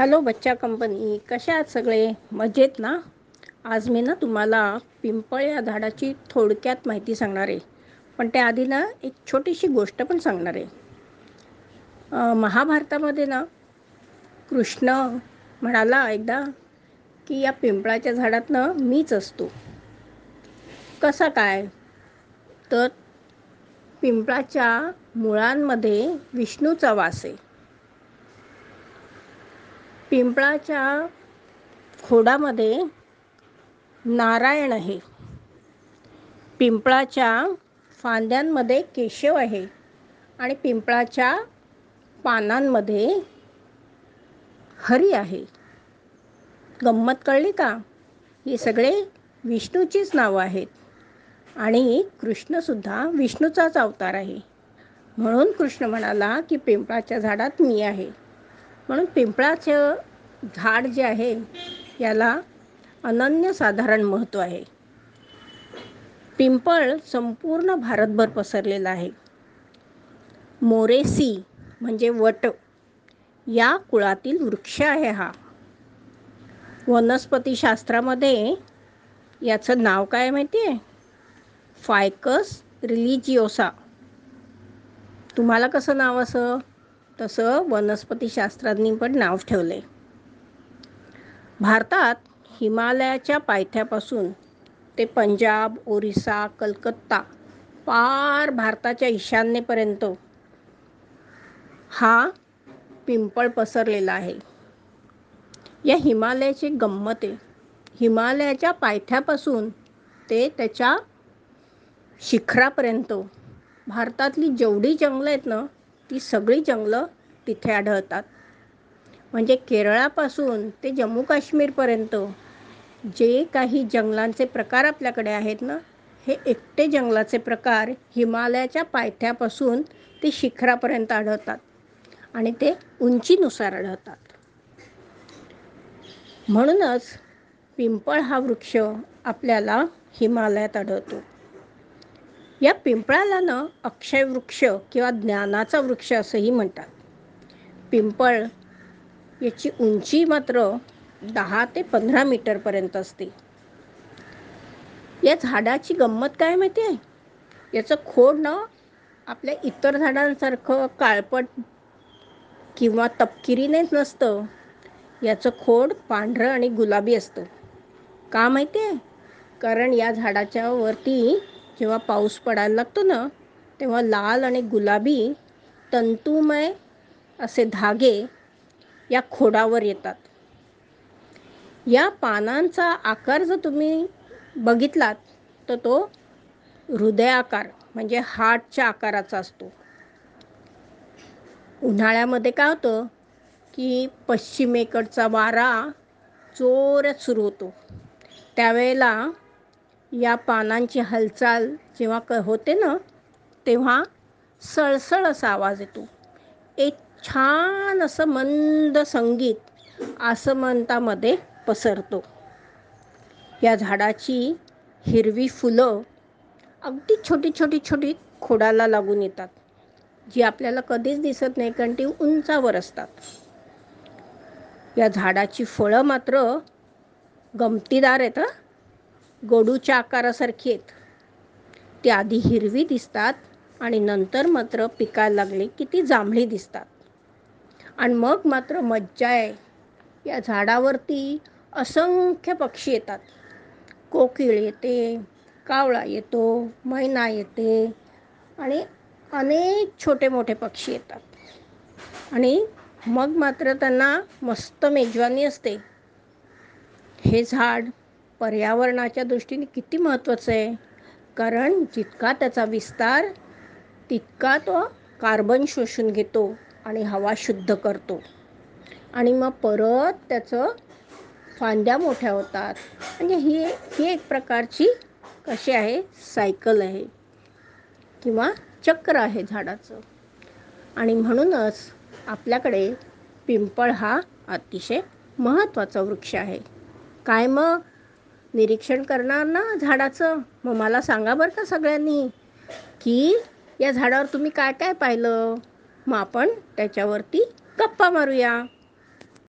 Hello बच्चा company. कशा आहात सगळे? मजेत ना? आज मी ना तुम्हाला पिंपळ या झाडाची थोडक्यात माहिती सांगणार आहे. पण त्याआधी ना एक छोटीशी गोष्ट पण सांगणार आहे. महाभारतामध्ये ना कृष्ण म्हणाला एकदा की या पिंपळाच्या झाडातनं मीच असतो. कसा काय? तर पिंपळाच्या मुळांमध्ये विष्णूचा वास आहे. पिंपळाच्या खोडामध्ये नारायण आहे. पिंपळाच्या फांद्यांमध्ये केशव आहे आणि पिंपळाच्या पानांमध्ये हरी आहे. गंमत कळली का? हे सगळे विष्णूचीच नावं आहेत आणि कृष्णसुद्धा विष्णूचाच अवतार आहे. म्हणून कृष्ण म्हणाला की पिंपळाच्या झाडात मी आहे. म्हणून पिंपळाचं झाड जे आहे याला अनन्यसाधारण महत्त्व आहे. पिंपळ संपूर्ण भारतभर पसरलेला आहे. मोरेसी म्हणजे वट. या कुळातील वृक्ष आहे हा. वनस्पतीशास्त्रामध्ये याचं नाव काय माहिती आहे फायकस रिलिजिओसा. तुम्हाला कसं नाव असं? तसं वनस्पतीशास्त्रांनी पण नाव ठेवलं आहे भारतात हिमालयाच्या पायथ्यापासून ते पंजाब ओरिसा कलकत्ता पार भारताच्या ईशान्येपर्यंत हा पिंपळ पसरलेला आहे. या हिमालयाची गंमत आहे. हिमालयाच्या पायथ्यापासून ते त्याच्या शिखरापर्यंत भारतातली जेवढी जंगलं आहेत ना ती सगळी जंगलं तिथे आढळतात. म्हणजे केरळापासून ते जम्मू काश्मीरपर्यंत जे काही जंगलांचे प्रकार आपल्याकडे आहेत ना हे एकटे जंगलाचे प्रकार हिमालयाच्या पायथ्यापासून ते शिखरापर्यंत आढळतात आणि ते उंचीनुसार आढळतात. म्हणूनच पिंपळ हा वृक्ष आपल्याला हिमालयात आढळतो. या पिंपळाला ना अक्षय वृक्ष किंवा ज्ञानाचा वृक्ष असंही म्हणतात. पिंपळ याची उंची मात्र दहा ते पंधरा मीटरपर्यंत असते. या झाडाची गंमत काय माहिती आहे? याचं खोड ना आपल्या इतर झाडांसारखं काळपट किंवा तपकिरीनेच नसतं. याचं खोड पांढरं आणि गुलाबी असतं. का माहिती आहे? कारण या झाडाच्या वरती जेव्हा पाऊस पडायला लागतो ना तेव्हा लाल आणि गुलाबी तंतुमय असे धागे या खोडावर येतात. या पानांचा आकार जर तुम्ही बघितलात तर तो हृदयाकार म्हणजे हार्टच्या आकाराचा असतो. उन्हाळ्यामध्ये काय होतं की पश्चिमेकडचा वारा जोरात सुरू होतो. त्यावेळेला या पानांची हालचाल जेव्हा क होते ना तेव्हा सळसळ असा आवाज येतो. एक छान असं मंद संगीत आसमंतामध्ये पसरतो. या झाडाची हिरवी फुलं अगदी छोटी छोटी छोटी खोडाला लागून येतात जी आपल्याला कधीच दिसत नाही कारण ती उंचावर असतात. या झाडाची फळं मात्र गमतीदार आहेत गडूच्या आकारासारखी आहेत. ती आधी हिरवी दिसतात आणि नंतर मात्र पिकायला लागले की ती जांभळी दिसतात. आणि मग मात्र मज्जा आहे. या झाडावरती असंख्य पक्षी येतात. कोकिळ येते कावळा येतो मैना येते आणि अनेक छोटे मोठे पक्षी येतात. आणि मग मात्र त्यांना मस्त मेजवानी असते. हे झाड पर्यावरणाच्या दृष्टीने किती महत्त्वाचं आहे. कारण जितका त्याचा विस्तार तितका तो कार्बन शोषून घेतो आणि हवा शुद्ध करतो. आणि मग परत त्याचं फांद्या मोठ्या होतात. म्हणजे ही ही एक प्रकारची कशी आहे? सायकल आहे. किंवा चक्र आहे झाडाचं. आणि म्हणूनच आपल्याकडे पिंपळ हा अतिशय महत्त्वाचा वृक्ष आहे. काय मग? निरीक्षण करणार ना झाडाचं? मग मला सांगा बरं का सगळ्यांनी की या झाडावर तुम्ही काय काय पाहिलं? मग आपण त्याच्यावरती गप्पा मारूया.